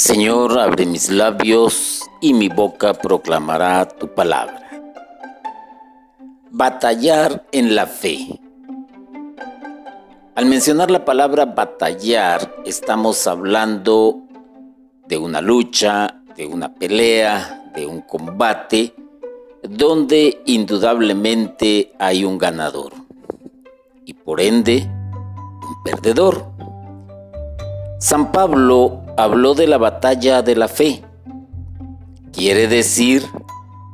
Señor, abre mis labios y mi boca proclamará tu palabra. Batallar en la fe. Al mencionar la palabra batallar, estamos hablando de una lucha, de una pelea, de un combate, donde indudablemente hay un ganador y por ende un perdedor. San Pablo habló de la batalla de la fe. Quiere decir,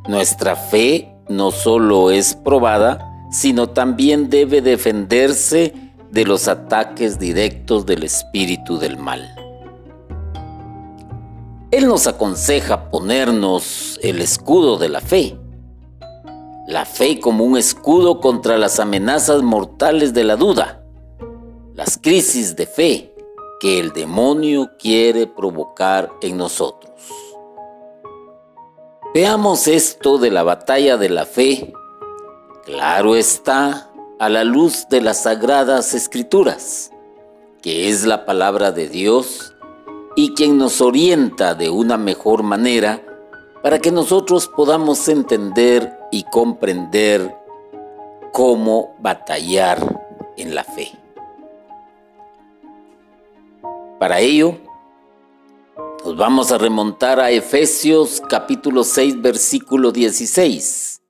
nuestra fe no solo es probada, sino también debe defenderse de los ataques directos del espíritu del mal. Él nos aconseja ponernos el escudo de la fe. La fe como un escudo contra las amenazas mortales de la duda, las crisis de fe, que el demonio quiere provocar en nosotros. Veamos esto de la batalla de la fe. Claro está, a la luz de las sagradas escrituras, que es la palabra de Dios y quien nos orienta de una mejor manera para que nosotros podamos entender y comprender cómo batallar en la fe. Para ello, nos vamos a remontar a Efesios capítulo 6 versículo 16.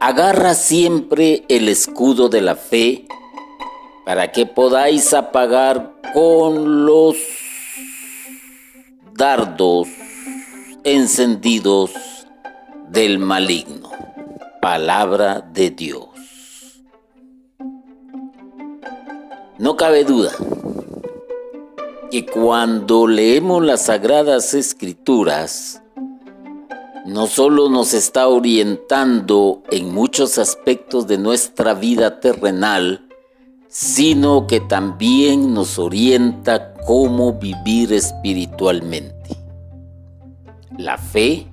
Agarra siempre el escudo de la fe para que podáis apagar con los dardos encendidos del maligno. Palabra de Dios. No cabe duda que cuando leemos las sagradas escrituras, no solo nos está orientando en muchos aspectos de nuestra vida terrenal, sino que también nos orienta cómo vivir espiritualmente. La fe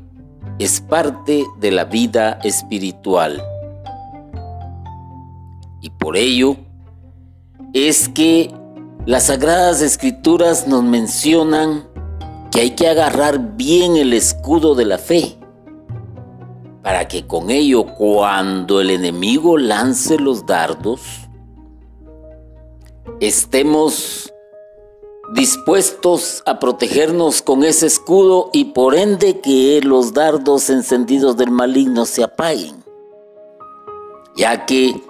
es parte de la vida espiritual. Y por ello es que las sagradas escrituras nos mencionan que hay que agarrar bien el escudo de la fe, para que con ello cuando el enemigo lance los dardos, estemos dispuestos a protegernos con ese escudo y por ende que los dardos encendidos del maligno se apaguen, ya que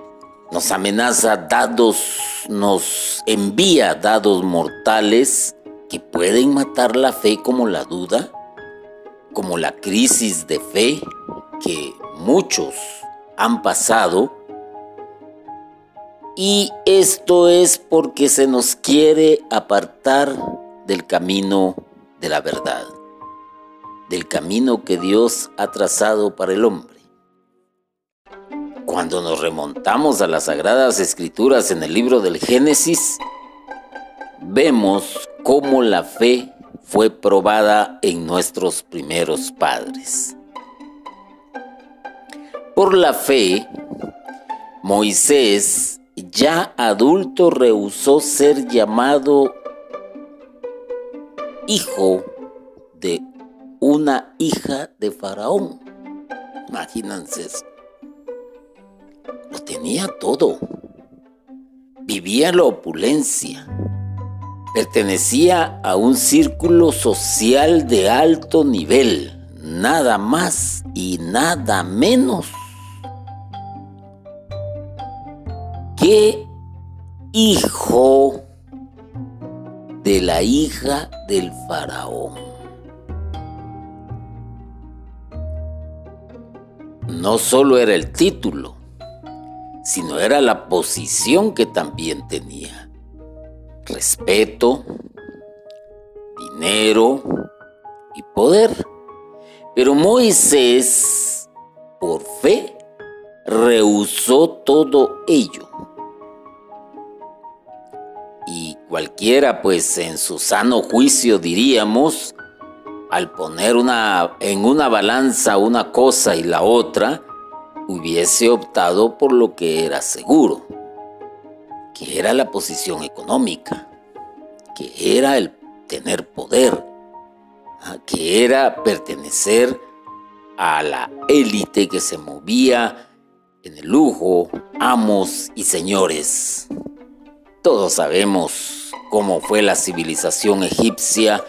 nos amenaza dados, nos envía dados mortales que pueden matar la fe como la duda, como la crisis de fe que muchos han pasado. Y esto es porque se nos quiere apartar del camino de la verdad, del camino que Dios ha trazado para el hombre. Cuando nos remontamos a las sagradas escrituras en el libro del Génesis, vemos cómo la fe fue probada en nuestros primeros padres. Por la fe, Moisés, ya adulto, rehusó ser llamado hijo de una hija de Faraón. Imagínense eso lo tenía todo. Vivía la opulencia. Pertenecía a un círculo social de alto nivel, nada más y nada menos que hijo de la hija del faraón. No solo era el título, sino era la posición que también tenía. Respeto, dinero y poder. Pero Moisés, por fe, rehusó todo ello. Y cualquiera, pues en su sano juicio diríamos, al poner una, en una balanza una cosa y la otra, hubiese optado por lo que era seguro, que era la posición económica, que era el tener poder, ¿ah? que era pertenecer a la élite que se movía en el lujo, amos y señores. Todos sabemos cómo fue la civilización egipcia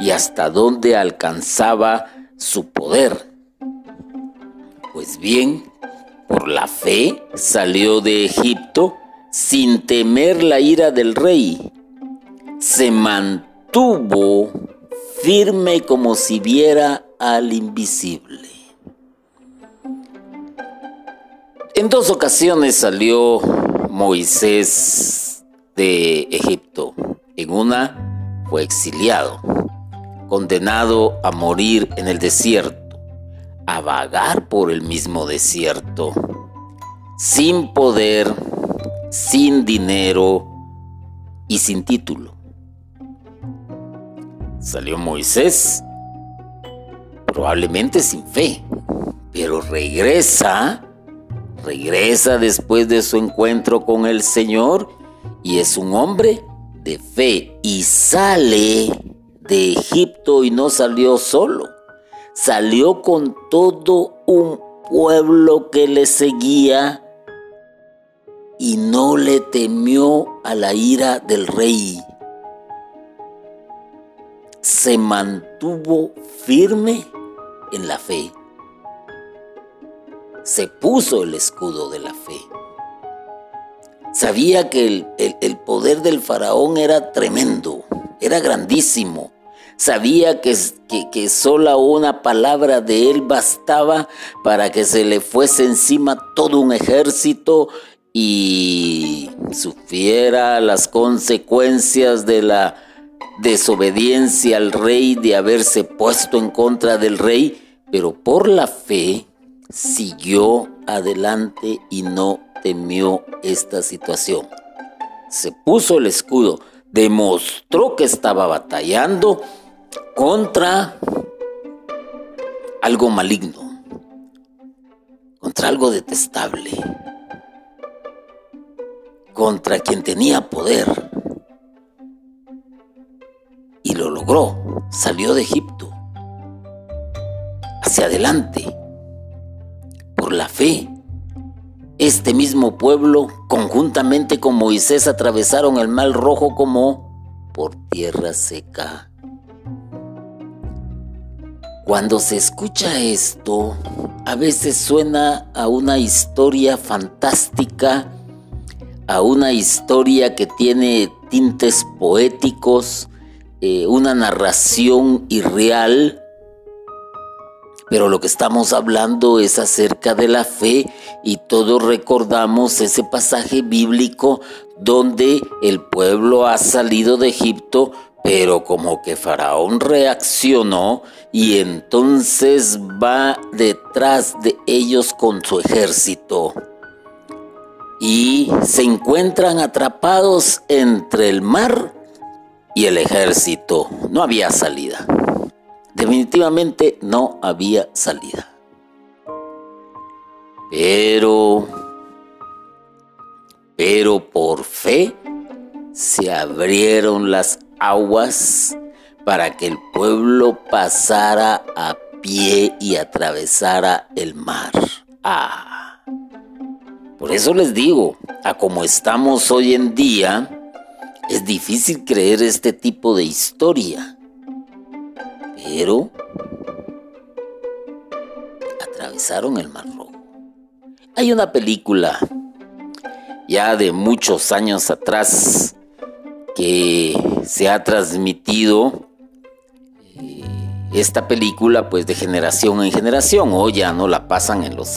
y hasta dónde alcanzaba su poder. Pues bien, por la fe salió de Egipto sin temer la ira del rey. Se mantuvo firme como si viera al invisible. En dos ocasiones salió Moisés de Egipto. En una fue exiliado, condenado a morir en el desierto, a vagar por el mismo desierto, sin poder, sin dinero y sin título. Salió Moisés, probablemente sin fe, pero regresa regresa después de su encuentro con el Señor y es un hombre de fe y sale de Egipto y no salió solo, salió con todo un pueblo que le seguía y no le temió a la ira del rey. Se mantuvo firme en la fe se puso el escudo de la fe. Sabía que el, poder del faraón era tremendo, era grandísimo. Sabía que, que, sola una palabra de él bastaba para que se le fuese encima todo un ejército y sufriera las consecuencias de la desobediencia al rey, de haberse puesto en contra del rey, pero por la fe siguió adelante y no temió esta situación. Se puso el escudo, demostró que estaba batallando contra algo maligno, contra algo detestable, contra quien tenía poder. Y lo logró, salió de Egipto, hacia adelante por la fe. Este mismo pueblo, conjuntamente con Moisés, atravesaron el mar rojo como por tierra seca. Cuando se escucha esto, a veces suena a una historia fantástica, a una historia que tiene tintes poéticos, eh, una narración irreal, pero lo que estamos hablando es acerca de la fe y todos recordamos ese pasaje bíblico donde el pueblo ha salido de Egipto, pero como que Faraón reaccionó y entonces va detrás de ellos con su ejército. Y se encuentran atrapados entre el mar y el ejército. No había salida. Definitivamente no había salida. Pero, pero por fe se abrieron las aguas para que el pueblo pasara a pie y atravesara el mar. Ah. Por eso les digo, a como estamos hoy en día, es difícil creer este tipo de historia. Pero atravesaron el Mar Rojo. Hay una película ya de muchos años atrás que se ha transmitido eh, esta película pues de generación en generación o ya no la pasan en, las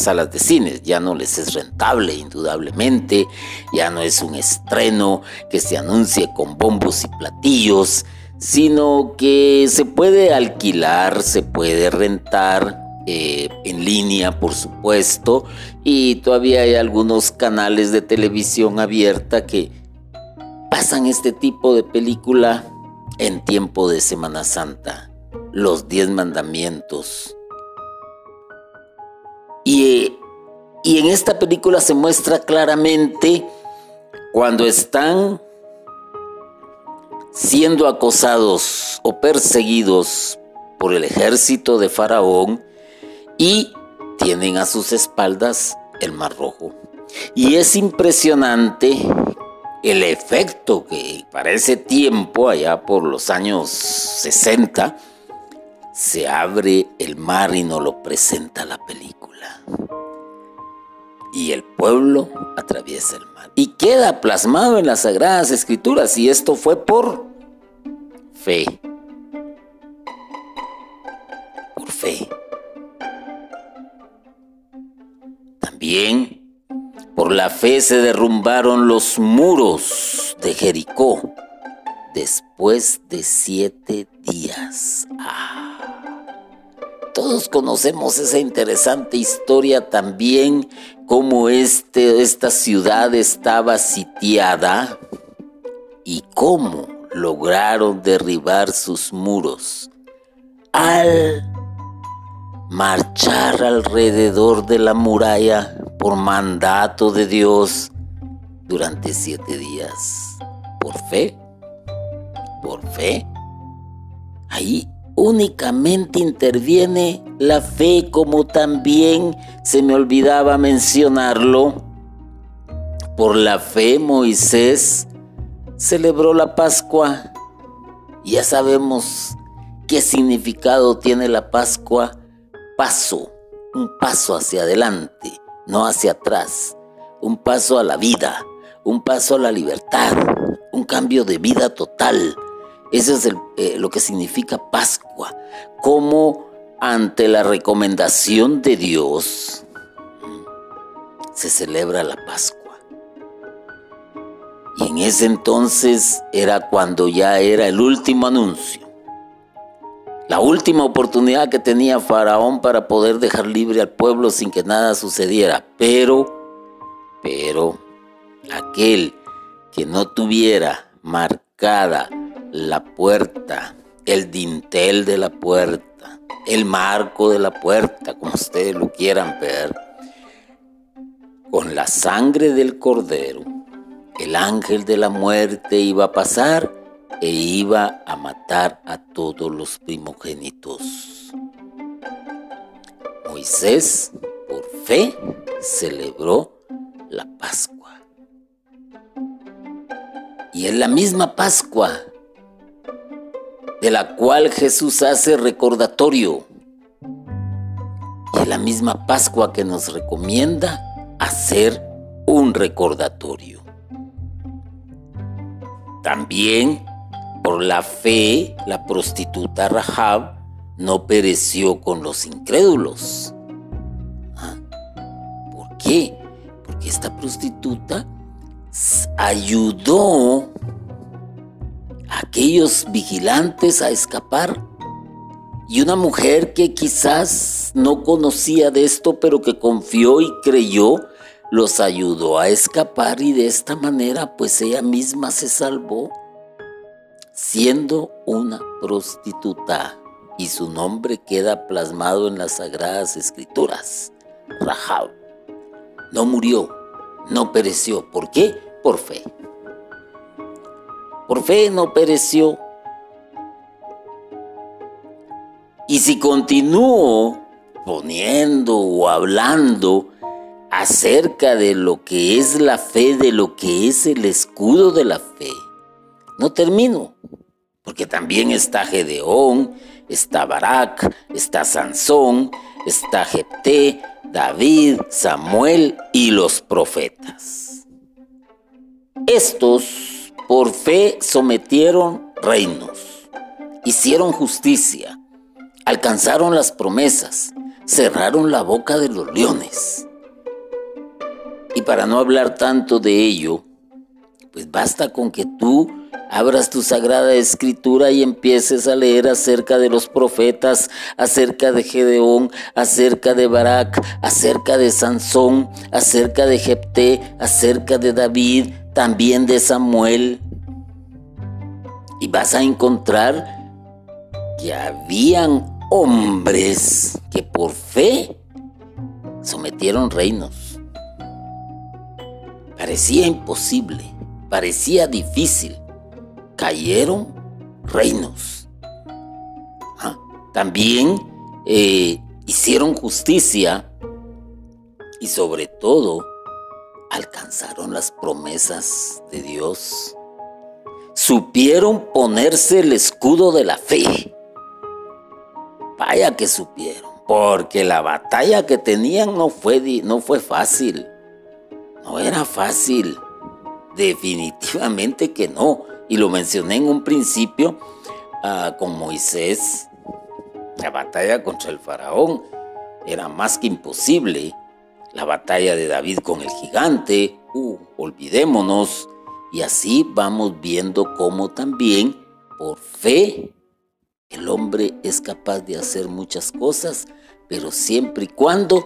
salas de cines, ya no les es rentable indudablemente, ya no es un estreno que se anuncie con bombos y platillos, sino que se puede alquilar, se puede rentar eh, en línea, por supuesto, y todavía hay algunos canales de televisión abierta que pasan este tipo de película en tiempo de Semana Santa, los diez mandamientos. Y, y en esta película se muestra claramente cuando están siendo acosados o perseguidos por el ejército de Faraón y tienen a sus espaldas el Mar Rojo. Y es impresionante el efecto que para ese tiempo, allá por los años 60, se abre el mar y nos lo presenta la película. Y el pueblo atraviesa el mar. Y queda plasmado en las Sagradas Escrituras. Y esto fue por fe. Por fe. También por la fe se derrumbaron los muros de Jericó después de siete días. Ah. Todos conocemos esa interesante historia también, cómo este, esta ciudad estaba sitiada y cómo lograron derribar sus muros al marchar alrededor de la muralla por mandato de Dios durante siete días. Por fe, por fe. Ahí únicamente interviene la fe como también se me olvidaba mencionarlo. Por la fe Moisés celebró la Pascua. Ya sabemos qué significado tiene la Pascua. Paso, un paso hacia adelante, no hacia atrás. Un paso a la vida, un paso a la libertad, un cambio de vida total eso es eh, lo que significa Pascua. Como ante la recomendación de Dios se celebra la Pascua. Y en ese entonces era cuando ya era el último anuncio. La última oportunidad que tenía Faraón para poder dejar libre al pueblo sin que nada sucediera. Pero, pero, aquel que no tuviera marcada la puerta, el dintel de la puerta, el marco de la puerta, como ustedes lo quieran ver, con la sangre del cordero, el ángel de la muerte iba a pasar e iba a matar a todos los primogénitos. Moisés, por fe, celebró la Pascua. Y en la misma Pascua de la cual Jesús hace recordatorio. Y es la misma Pascua que nos recomienda hacer un recordatorio. También por la fe, la prostituta Rahab no pereció con los incrédulos. ¿Ah? ¿Por qué? Porque esta prostituta ayudó aquellos vigilantes a escapar. Y una mujer que quizás no conocía de esto, pero que confió y creyó, los ayudó a escapar y de esta manera pues ella misma se salvó, siendo una prostituta. Y su nombre queda plasmado en las sagradas escrituras. Rahab. No murió, no pereció. ¿Por qué? Por fe. Por fe no pereció. Y si continúo poniendo o hablando acerca de lo que es la fe, de lo que es el escudo de la fe, no termino, porque también está Gedeón, está Barak, está Sansón, está Jepté, David, Samuel y los profetas. Estos por fe sometieron reinos, hicieron justicia, alcanzaron las promesas, cerraron la boca de los leones. Y para no hablar tanto de ello, pues basta con que tú abras tu sagrada escritura y empieces a leer acerca de los profetas, acerca de Gedeón, acerca de Barak, acerca de Sansón, acerca de Jepté, acerca de David, también de Samuel. Y vas a encontrar que habían hombres que por fe sometieron reinos. Parecía imposible, parecía difícil cayeron reinos. Ah, también eh, hicieron justicia y sobre todo alcanzaron las promesas de Dios. Supieron ponerse el escudo de la fe. Vaya que supieron, porque la batalla que tenían no fue, no fue fácil. No era fácil. Definitivamente que no. Y lo mencioné en un principio ah, con Moisés. La batalla contra el faraón era más que imposible la batalla de David con el gigante, uh, olvidémonos, y así vamos viendo cómo también por fe el hombre es capaz de hacer muchas cosas, pero siempre y cuando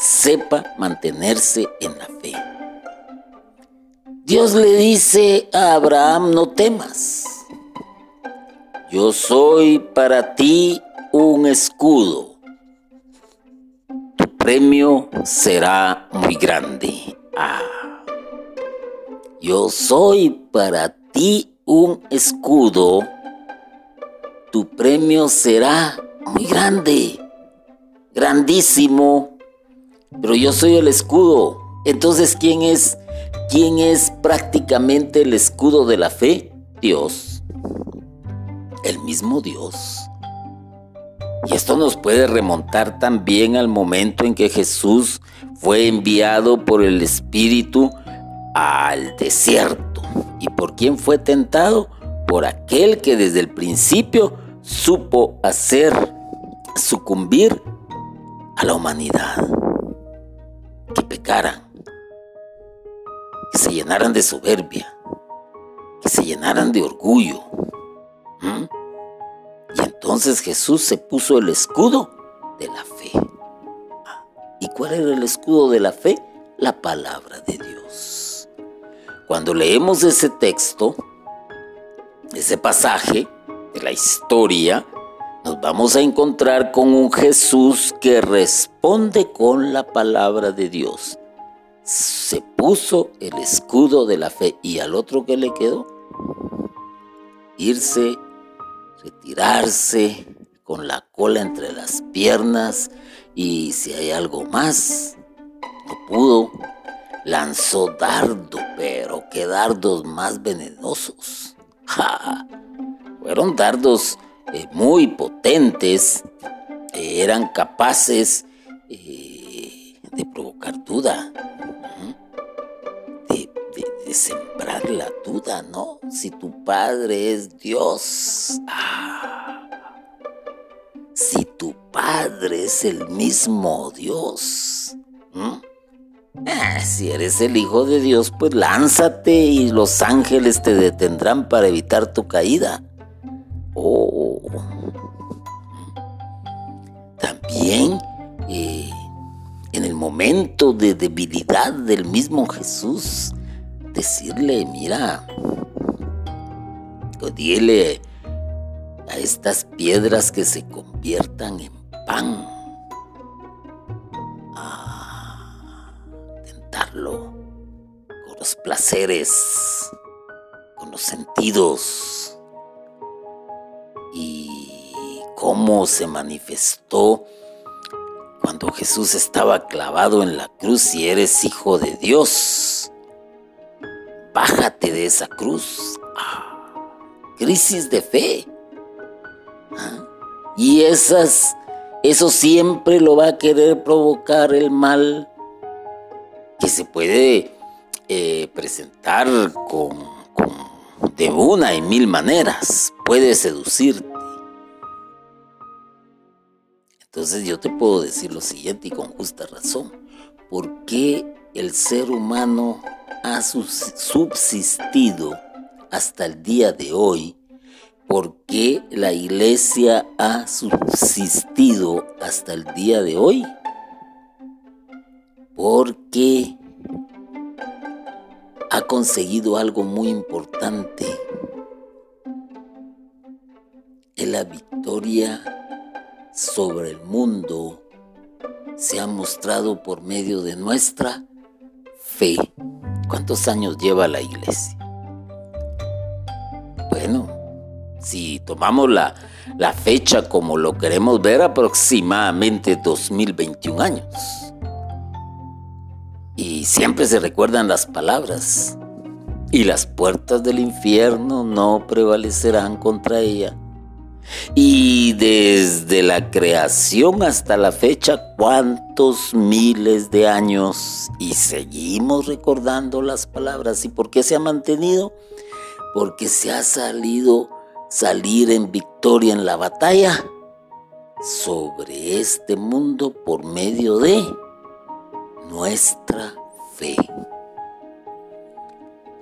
sepa mantenerse en la fe. Dios le dice a Abraham, no temas, yo soy para ti un escudo premio será muy grande. Ah. Yo soy para ti un escudo. Tu premio será muy grande, grandísimo. Pero yo soy el escudo. Entonces, ¿quién es quién es prácticamente el escudo de la fe? Dios. El mismo Dios. Y esto nos puede remontar también al momento en que Jesús fue enviado por el Espíritu al desierto. ¿Y por quién fue tentado? Por aquel que desde el principio supo hacer sucumbir a la humanidad. Que pecaran, que se llenaran de soberbia, que se llenaran de orgullo. Y entonces Jesús se puso el escudo de la fe. ¿Y cuál era el escudo de la fe? La palabra de Dios. Cuando leemos ese texto, ese pasaje de la historia, nos vamos a encontrar con un Jesús que responde con la palabra de Dios. Se puso el escudo de la fe y al otro que le quedó, irse retirarse con la cola entre las piernas y si hay algo más, no pudo. Lanzó dardo, pero qué dardos más venenosos. Fueron dardos eh, muy potentes, eran capaces eh, de provocar duda de sembrar la duda, ¿no? Si tu Padre es Dios. Ah, si tu Padre es el mismo Dios. Ah, si eres el Hijo de Dios, pues lánzate y los ángeles te detendrán para evitar tu caída. Oh. También eh, en el momento de debilidad del mismo Jesús, decirle, mira, dile a estas piedras que se conviertan en pan. A tentarlo con los placeres, con los sentidos y cómo se manifestó cuando Jesús estaba clavado en la cruz y eres hijo de Dios bájate de esa cruz. Ah, crisis de fe. Ah, y esas, eso siempre lo va a querer provocar el mal que se puede eh, presentar con, de una y mil maneras. Puede seducirte. Entonces yo te puedo decir lo siguiente y con justa razón. ¿Por qué el ser humano ha subsistido hasta el día de hoy, ¿por qué la iglesia ha subsistido hasta el día de hoy? Porque ha conseguido algo muy importante. Es la victoria sobre el mundo se ha mostrado por medio de nuestra fe. ¿Cuántos años lleva la iglesia? Bueno, Si tomamos la, la fecha como lo queremos ver, aproximadamente 2021 años. Y siempre se recuerdan las palabras. Y las puertas del infierno no prevalecerán contra ella. Y desde la creación hasta la fecha, cuántos miles de años y seguimos recordando las palabras. ¿Y por qué se ha mantenido? Porque se ha salido salir en victoria en la batalla sobre este mundo por medio de nuestra fe.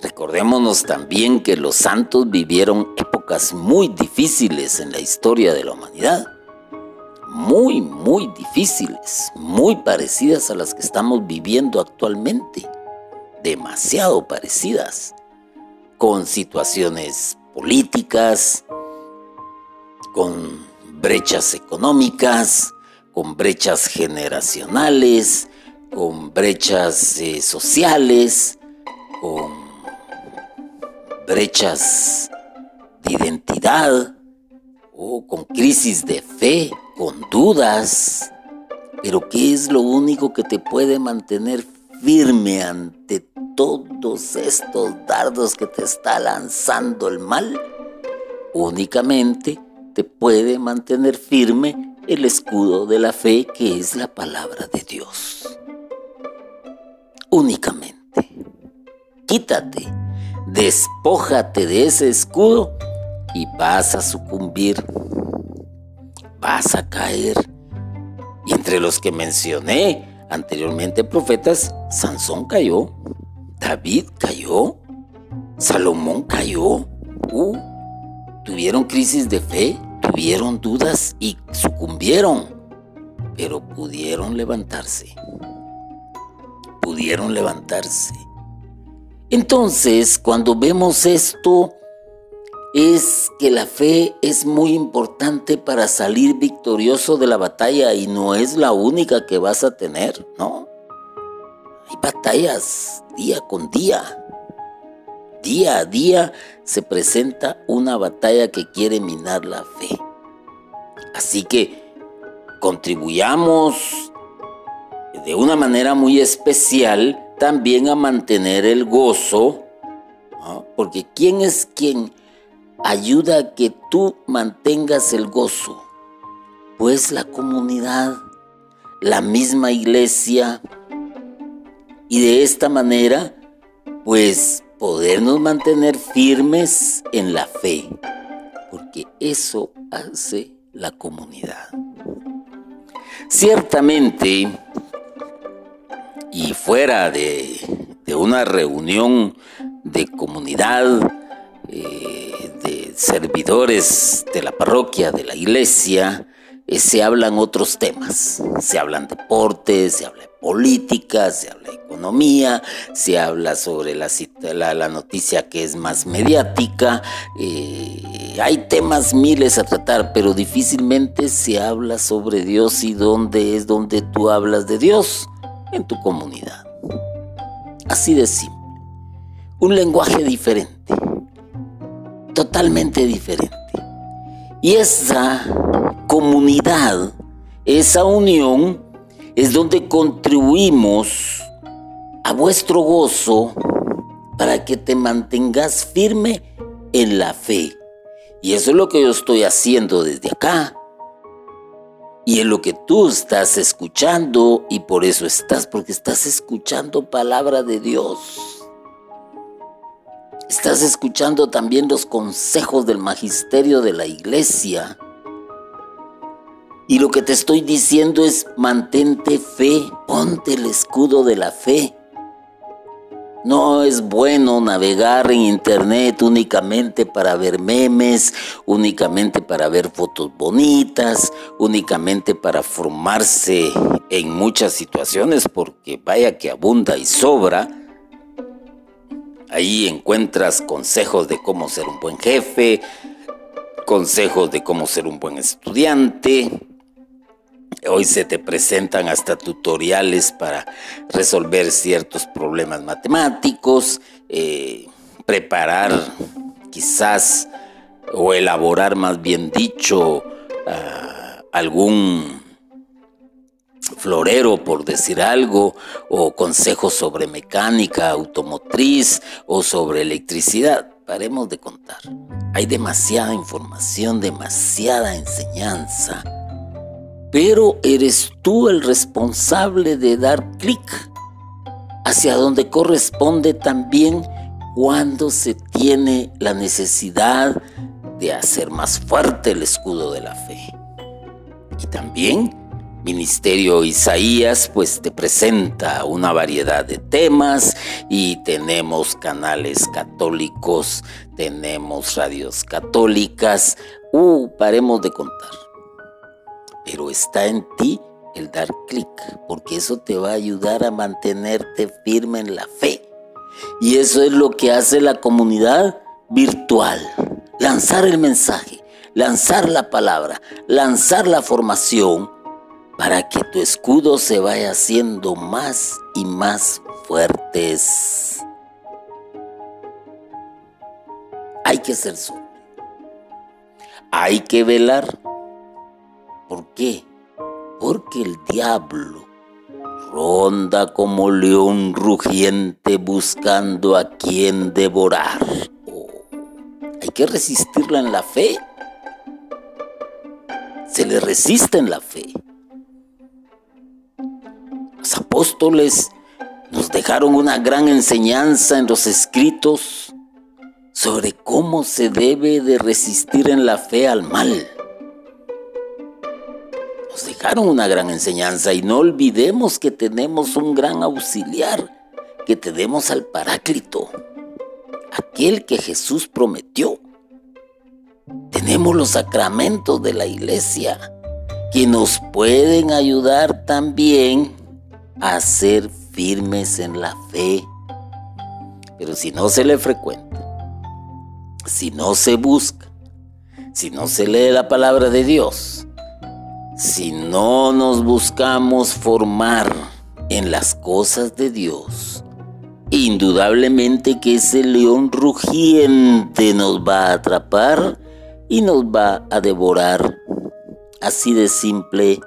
Recordémonos también que los santos vivieron épocas muy difíciles en la historia de la humanidad. Muy, muy difíciles, muy parecidas a las que estamos viviendo actualmente. Demasiado parecidas. Con situaciones políticas, con brechas económicas, con brechas generacionales, con brechas eh, sociales, con brechas de identidad o con crisis de fe, con dudas. Pero ¿qué es lo único que te puede mantener firme ante todos estos dardos que te está lanzando el mal? Únicamente te puede mantener firme el escudo de la fe que es la palabra de Dios. Únicamente. Quítate despójate de ese escudo y vas a sucumbir, vas a caer. Y entre los que mencioné anteriormente profetas, Sansón cayó, David cayó, Salomón cayó, uh, tuvieron crisis de fe, tuvieron dudas y sucumbieron, pero pudieron levantarse, pudieron levantarse. Entonces, cuando vemos esto, es que la fe es muy importante para salir victorioso de la batalla y no es la única que vas a tener, ¿no? Hay batallas día con día. Día a día se presenta una batalla que quiere minar la fe. Así que contribuyamos de una manera muy especial también a mantener el gozo, porque ¿quién es quien ayuda a que tú mantengas el gozo? Pues la comunidad, la misma iglesia, y de esta manera, pues podernos mantener firmes en la fe, porque eso hace la comunidad. Ciertamente, y fuera de, una reunión de comunidad, eh, de servidores de la parroquia, de la iglesia, eh, se hablan otros temas. Se hablan deportes, se habla de política, se habla de economía, se habla sobre la, noticia que es más mediática. Eh, hay temas miles a tratar, pero difícilmente se habla sobre Dios y dónde es donde tú hablas de Dios en tu comunidad. Así de simple. Un lenguaje diferente. Totalmente diferente. Y esa comunidad, esa unión, es donde contribuimos a vuestro gozo para que te mantengas firme en la fe. Y eso es lo que yo estoy haciendo desde acá, y en lo que tú estás escuchando y por eso estás, porque estás escuchando palabra de Dios. Estás escuchando también los consejos del magisterio de la iglesia. Y lo que te estoy diciendo es mantente fe, ponte el escudo de la fe. No es bueno navegar en internet únicamente para ver memes, únicamente para ver fotos bonitas, únicamente para formarse en muchas situaciones, porque vaya que abunda y sobra. Ahí encuentras consejos de cómo ser un buen jefe, consejos de cómo ser un buen estudiante, Hoy se te presentan hasta tutoriales para resolver ciertos problemas matemáticos, eh, preparar quizás o elaborar más bien dicho ah, algún florero, por decir algo, o consejos sobre mecánica automotriz o sobre electricidad. Paremos de contar. Hay demasiada información, demasiada enseñanza, pero eres tú el responsable de dar clic hacia donde corresponde también cuando se tiene la necesidad de hacer más fuerte el escudo de la fe. Y también Ministerio Isaías pues te presenta una variedad de temas y tenemos canales católicos, tenemos radios católicas, uh, paremos de contar. Pero está en ti el dar clic, porque eso te va a ayudar a mantenerte firme en la fe. Y eso es lo que hace la comunidad virtual, lanzar el mensaje, lanzar la palabra, lanzar la formación para que tu escudo se vaya haciendo más y más fuertes. Hay que ser sobre. Hay que velar. ¿Por qué? Porque el diablo ronda como león rugiente buscando a quien devorar. Oh, hay que resistirla en la fe. Se le resiste en la fe apóstoles nos dejaron una gran enseñanza en los escritos sobre cómo se debe de resistir en la fe al mal. Nos dejaron una gran enseñanza y no olvidemos que tenemos un gran auxiliar, que tenemos al Paráclito, aquel que Jesús prometió. Tenemos los sacramentos de la iglesia que nos pueden ayudar también a ser firmes en la fe. Pero si no se le frecuenta, si no se busca, si no se lee la palabra de Dios, si no nos buscamos formar en las cosas de Dios, indudablemente que ese león rugiente nos va a atrapar y nos va a devorar. Así de simple,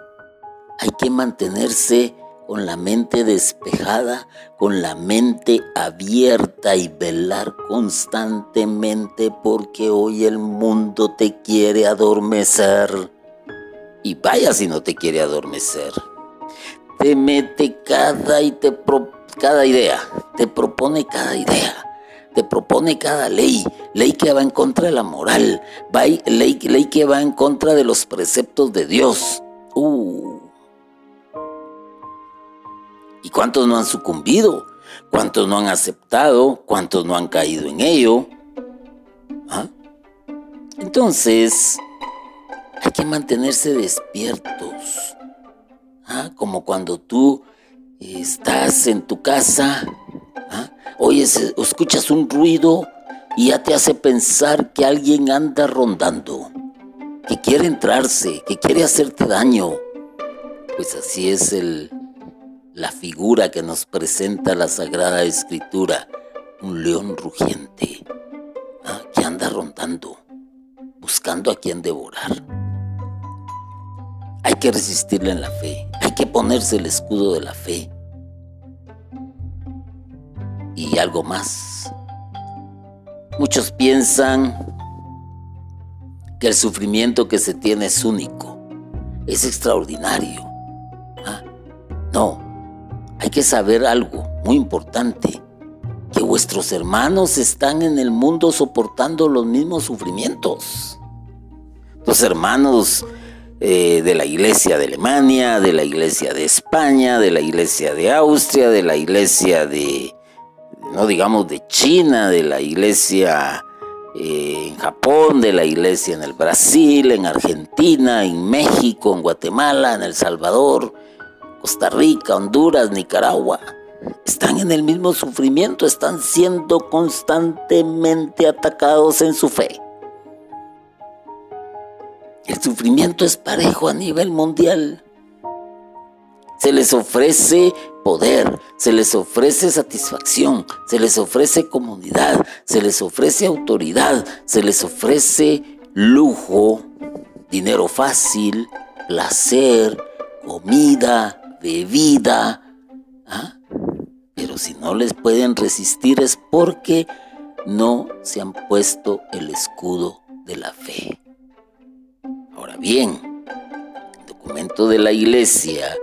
hay que mantenerse con la mente despejada, con la mente abierta y velar constantemente porque hoy el mundo te quiere adormecer. Y vaya si no te quiere adormecer. Te mete cada y te cada idea, te propone cada idea te propone cada ley, ley que va en contra de la moral, ley, ley que va en contra de los preceptos de Dios. Uh, ¿Y cuántos no han sucumbido? ¿Cuántos no han aceptado? ¿Cuántos no han caído en ello? ¿Ah? Entonces, hay que mantenerse despiertos. ¿Ah? Como cuando tú estás en tu casa, ¿ah? oyes, escuchas un ruido y ya te hace pensar que alguien anda rondando, que quiere entrarse, que quiere hacerte daño. Pues así es el, la figura que nos presenta la Sagrada Escritura, un león rugiente, ¿ah? que anda rondando, buscando a quien devorar. Hay que resistirle en la fe, hay que ponerse el escudo de la fe. Y algo más. Muchos piensan que el sufrimiento que se tiene es único, es extraordinario. ¿ah? No, hay que saber algo muy importante, que vuestros hermanos están en el mundo soportando los mismos sufrimientos. Los hermanos eh, de la iglesia de Alemania, de la iglesia de España, de la iglesia de Austria, de la iglesia de, no digamos de China, de la iglesia eh, en Japón, de la iglesia en el Brasil, en Argentina, en México, en Guatemala, en El Salvador, Costa Rica, Honduras, Nicaragua, están en el mismo sufrimiento, están siendo constantemente atacados en su fe. El sufrimiento es parejo a nivel mundial. Se les ofrece poder, se les ofrece satisfacción, se les ofrece comunidad, se les ofrece autoridad, se les ofrece lujo, dinero fácil, placer, comida, bebida. ¿ah? Pero si no les pueden resistir es porque no se han puesto el escudo de la fe. Ahora bien, el documento de la iglesia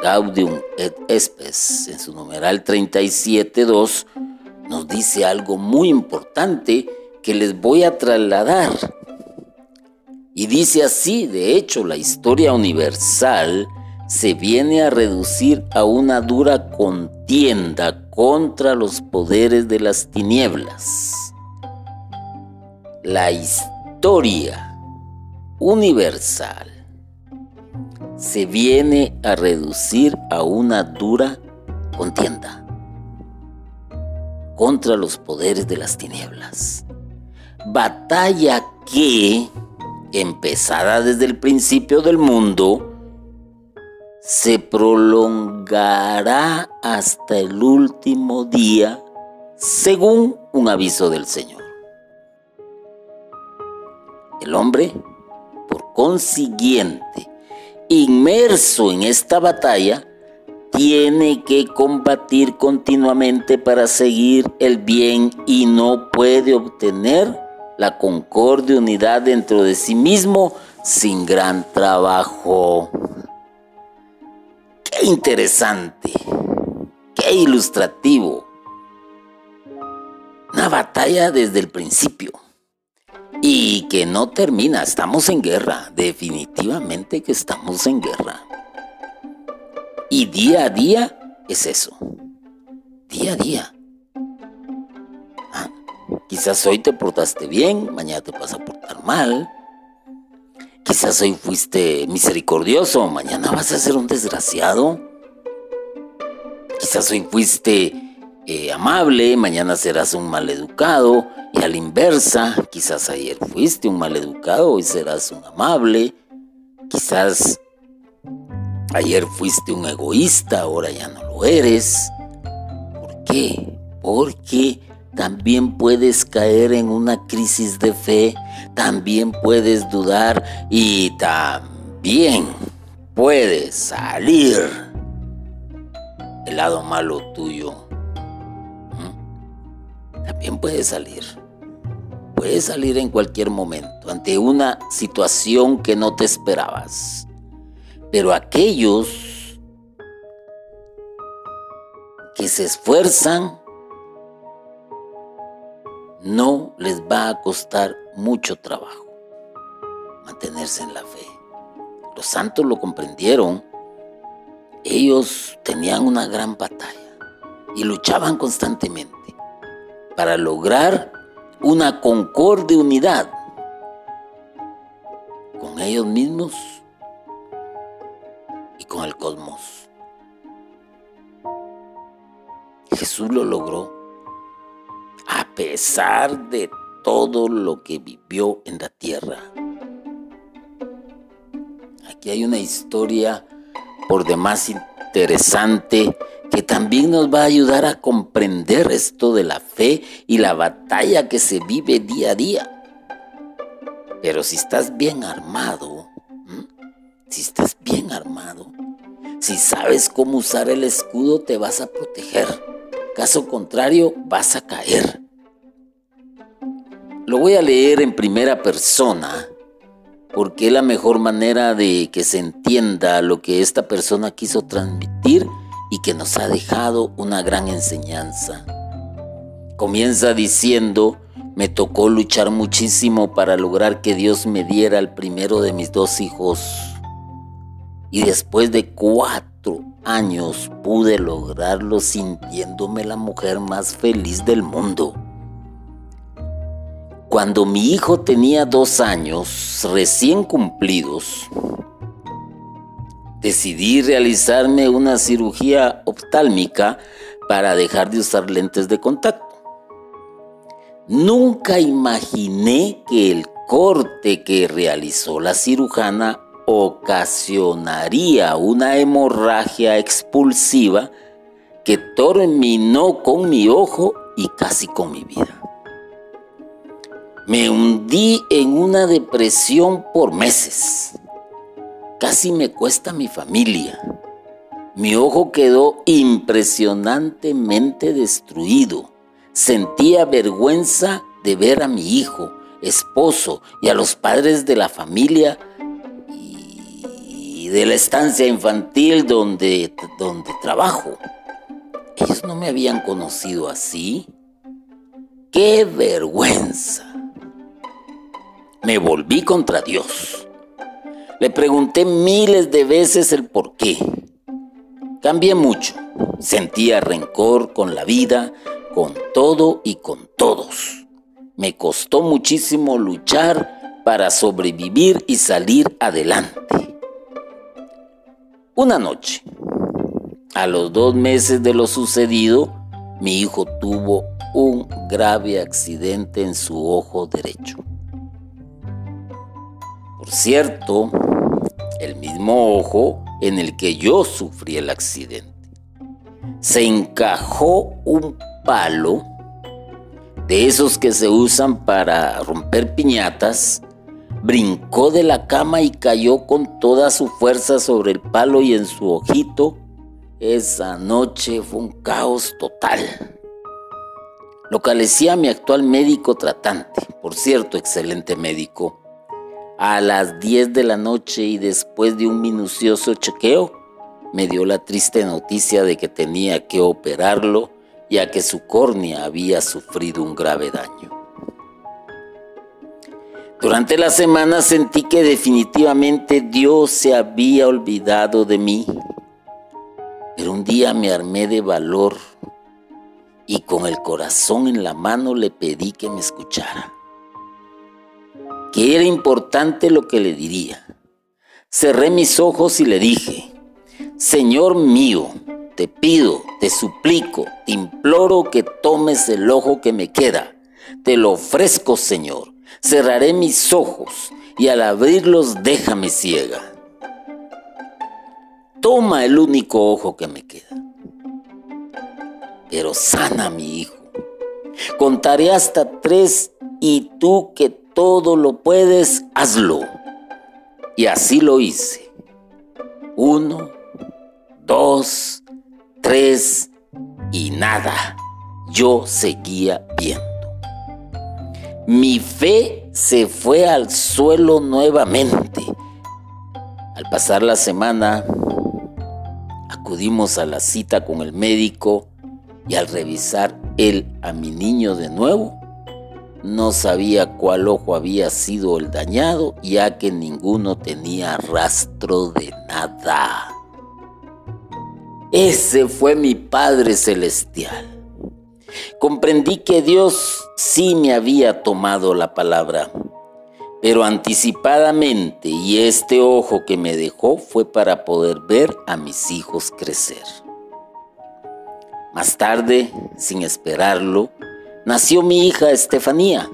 Gaudium et Spes, en su numeral 37.2, nos dice algo muy importante que les voy a trasladar. Y dice así, de hecho, la historia universal se viene a reducir a una dura contienda contra los poderes de las tinieblas. La historia universal se viene a reducir a una dura contienda contra los poderes de las tinieblas. Batalla que, empezada desde el principio del mundo, se prolongará hasta el último día, según un aviso del Señor. El hombre, por consiguiente, inmerso en esta batalla, tiene que combatir continuamente para seguir el bien y no puede obtener la concordia unidad dentro de sí mismo sin gran trabajo. Qué interesante, qué ilustrativo. Una batalla desde el principio y que no termina. Estamos en guerra, definitivamente que estamos en guerra. Y día a día es eso. Día a día. Ah, quizás hoy te portaste bien, mañana te vas a portar mal. Quizás hoy fuiste misericordioso, mañana vas a ser un desgraciado. Quizás hoy fuiste eh, amable, mañana serás un maleducado. Y a la inversa, quizás ayer fuiste un maleducado, hoy serás un amable. Quizás ayer fuiste un egoísta, ahora ya no lo eres. ¿Por qué? Porque también puedes caer en una crisis de fe, también puedes dudar y también puedes salir el lado malo tuyo también puede salir. Puede salir en cualquier momento, ante una situación que no te esperabas. Pero aquellos que se esfuerzan, no les va a costar mucho trabajo mantenerse en la fe. Los santos lo comprendieron. Ellos tenían una gran batalla y luchaban constantemente para lograr una concorde unidad con ellos mismos y con el cosmos. Jesús lo logró a pesar de todo lo que vivió en la tierra. Aquí hay una historia por demás interesante que también nos va a ayudar a comprender esto de la fe y la batalla que se vive día a día. Pero si estás bien armado, si estás bien armado, si sabes cómo usar el escudo, te vas a proteger. Caso contrario, vas a caer. Lo voy a leer en primera persona porque es la mejor manera de que se entienda lo que esta persona quiso transmitir y que nos ha dejado una gran enseñanza. Comienza diciendo, me tocó luchar muchísimo para lograr que Dios me diera el primero de mis dos hijos. Y después de cuatro años pude lograrlo sintiéndome la mujer más feliz del mundo. Cuando mi hijo tenía dos años recién cumplidos, decidí realizarme una cirugía oftálmica para dejar de usar lentes de contacto. Nunca imaginé que el corte que realizó la cirujana ocasionaría una hemorragia expulsiva que terminó con mi ojo y casi con mi vida. Me hundí en una depresión por meses. Casi me cuesta mi familia. Mi ojo quedó impresionantemente destruido. Sentía vergüenza de ver a mi hijo, esposo y a los padres de la familia y de la estancia infantil donde, donde trabajo. Ellos no me habían conocido así. ¡Qué vergüenza! Me volví contra Dios. Le pregunté miles de veces el por qué. Cambié mucho. Sentía rencor con la vida, con todo y con todos. Me costó muchísimo luchar para sobrevivir y salir adelante. Una noche, a los dos meses de lo sucedido, mi hijo tuvo un grave accidente en su ojo derecho. Por cierto, el mismo ojo en el que yo sufrí el accidente. Se encajó un palo de esos que se usan para romper piñatas, brincó de la cama y cayó con toda su fuerza sobre el palo y en su ojito. Esa noche fue un caos total. Localecé a mi actual médico tratante, por cierto, excelente médico a las 10 de la noche y después de un minucioso chequeo, me dio la triste noticia de que tenía que operarlo ya que su córnea había sufrido un grave daño. Durante la semana sentí que definitivamente Dios se había olvidado de mí, pero un día me armé de valor y con el corazón en la mano le pedí que me escuchara que era importante lo que le diría. Cerré mis ojos y le dije, Señor mío, te pido, te suplico, te imploro que tomes el ojo que me queda. Te lo ofrezco, Señor. Cerraré mis ojos y al abrirlos déjame ciega. Toma el único ojo que me queda. Pero sana mi hijo. Contaré hasta tres y tú que todo lo puedes, hazlo. Y así lo hice. Uno, dos, tres y nada. Yo seguía viendo. Mi fe se fue al suelo nuevamente. Al pasar la semana, acudimos a la cita con el médico y al revisar él a mi niño de nuevo, no sabía cuál ojo había sido el dañado, ya que ninguno tenía rastro de nada. Ese fue mi Padre Celestial. Comprendí que Dios sí me había tomado la palabra, pero anticipadamente, y este ojo que me dejó fue para poder ver a mis hijos crecer. Más tarde, sin esperarlo, nació mi hija Estefanía.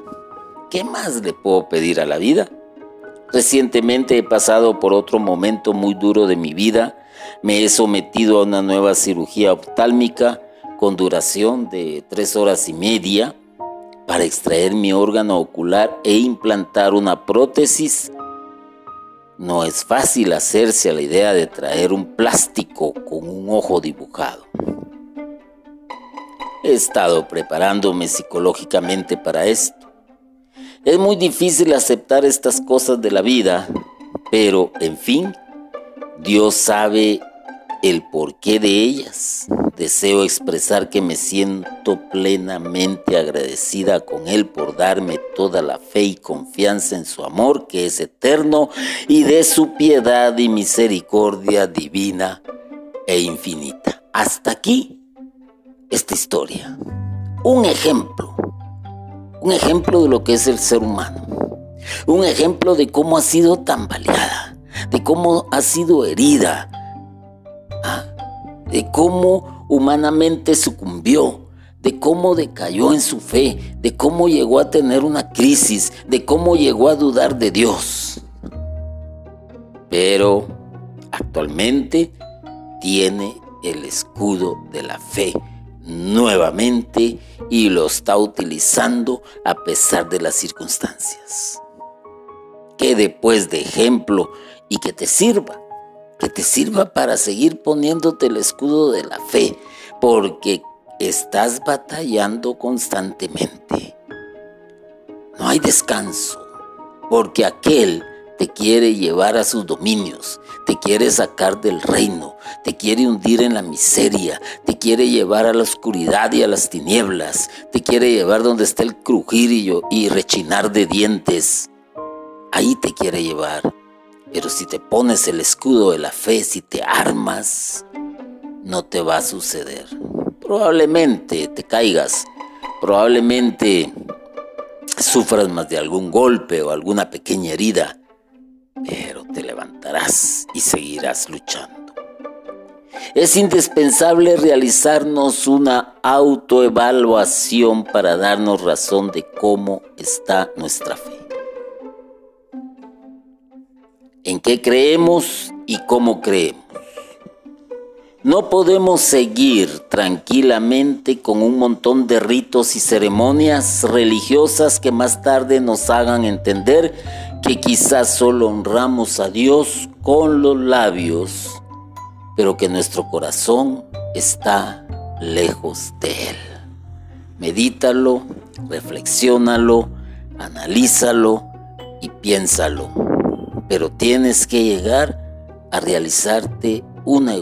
¿Qué más le puedo pedir a la vida? Recientemente he pasado por otro momento muy duro de mi vida. Me he sometido a una nueva cirugía oftálmica con duración de tres horas y media para extraer mi órgano ocular e implantar una prótesis. No es fácil hacerse a la idea de traer un plástico con un ojo dibujado. He estado preparándome psicológicamente para esto. Es muy difícil aceptar estas cosas de la vida, pero en fin, Dios sabe el porqué de ellas. Deseo expresar que me siento plenamente agradecida con Él por darme toda la fe y confianza en su amor que es eterno y de su piedad y misericordia divina e infinita. Hasta aquí esta historia. Un ejemplo, un ejemplo de lo que es el ser humano. Un ejemplo de cómo ha sido tambaleada, de cómo ha sido herida, ¿ah? de cómo humanamente sucumbió, de cómo decayó en su fe, de cómo llegó a tener una crisis, de cómo llegó a dudar de Dios. Pero actualmente tiene el escudo de la fe nuevamente y lo está utilizando a pesar de las circunstancias. Quede pues de ejemplo y que te sirva, que te sirva para seguir poniéndote el escudo de la fe, porque estás batallando constantemente. No hay descanso, porque aquel te quiere llevar a sus dominios, te quiere sacar del reino, te quiere hundir en la miseria, te quiere llevar a la oscuridad y a las tinieblas, te quiere llevar donde está el crujir y, rechinar de dientes. Ahí te quiere llevar. Pero si te pones el escudo de la fe, si te armas, no te va a suceder. Probablemente te caigas, probablemente sufras más de algún golpe o alguna pequeña herida, pero te levantarás y seguirás luchando. Es indispensable realizarnos una autoevaluación para darnos razón de cómo está nuestra fe. En qué creemos y cómo creemos. No podemos seguir tranquilamente con un montón de ritos y ceremonias religiosas que más tarde nos hagan entender que quizás solo honramos a Dios con los labios, pero que nuestro corazón está lejos de Él. Medítalo, reflexiónalo, analízalo y piénsalo, pero tienes que llegar a realizarte una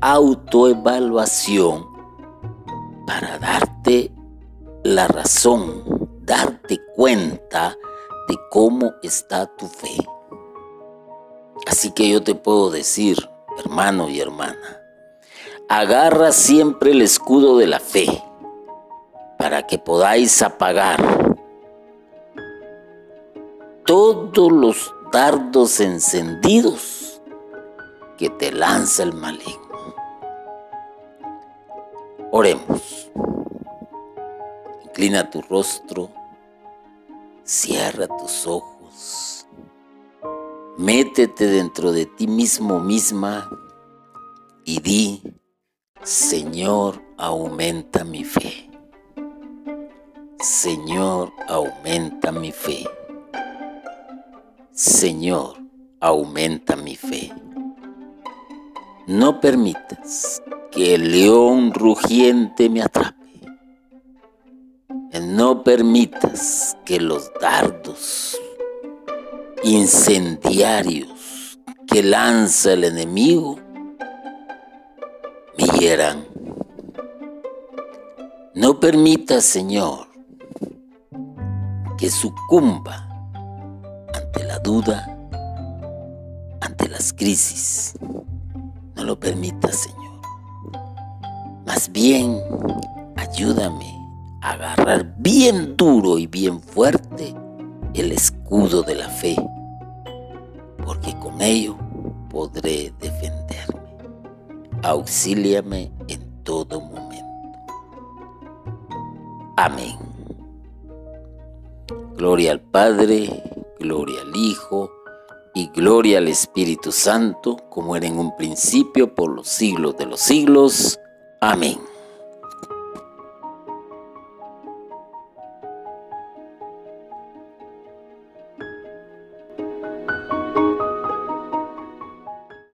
autoevaluación para darte la razón, darte cuenta de cómo está tu fe. Así que yo te puedo decir, hermano y hermana, agarra siempre el escudo de la fe para que podáis apagar todos los dardos encendidos que te lanza el maligno. Oremos. Inclina tu rostro Cierra tus ojos. Métete dentro de ti mismo misma y di, Señor, aumenta mi fe. Señor, aumenta mi fe. Señor, aumenta mi fe. No permitas que el león rugiente me atrape no permitas que los dardos incendiarios que lanza el enemigo me hieran. No permitas, Señor, que sucumba ante la duda, ante las crisis. No lo permitas, Señor. Más bien, ayúdame agarrar bien duro y bien fuerte el escudo de la fe, porque con ello podré defenderme. Auxíliame en todo momento. Amén. Gloria al Padre, gloria al Hijo y gloria al Espíritu Santo, como era en un principio, por los siglos de los siglos. Amén.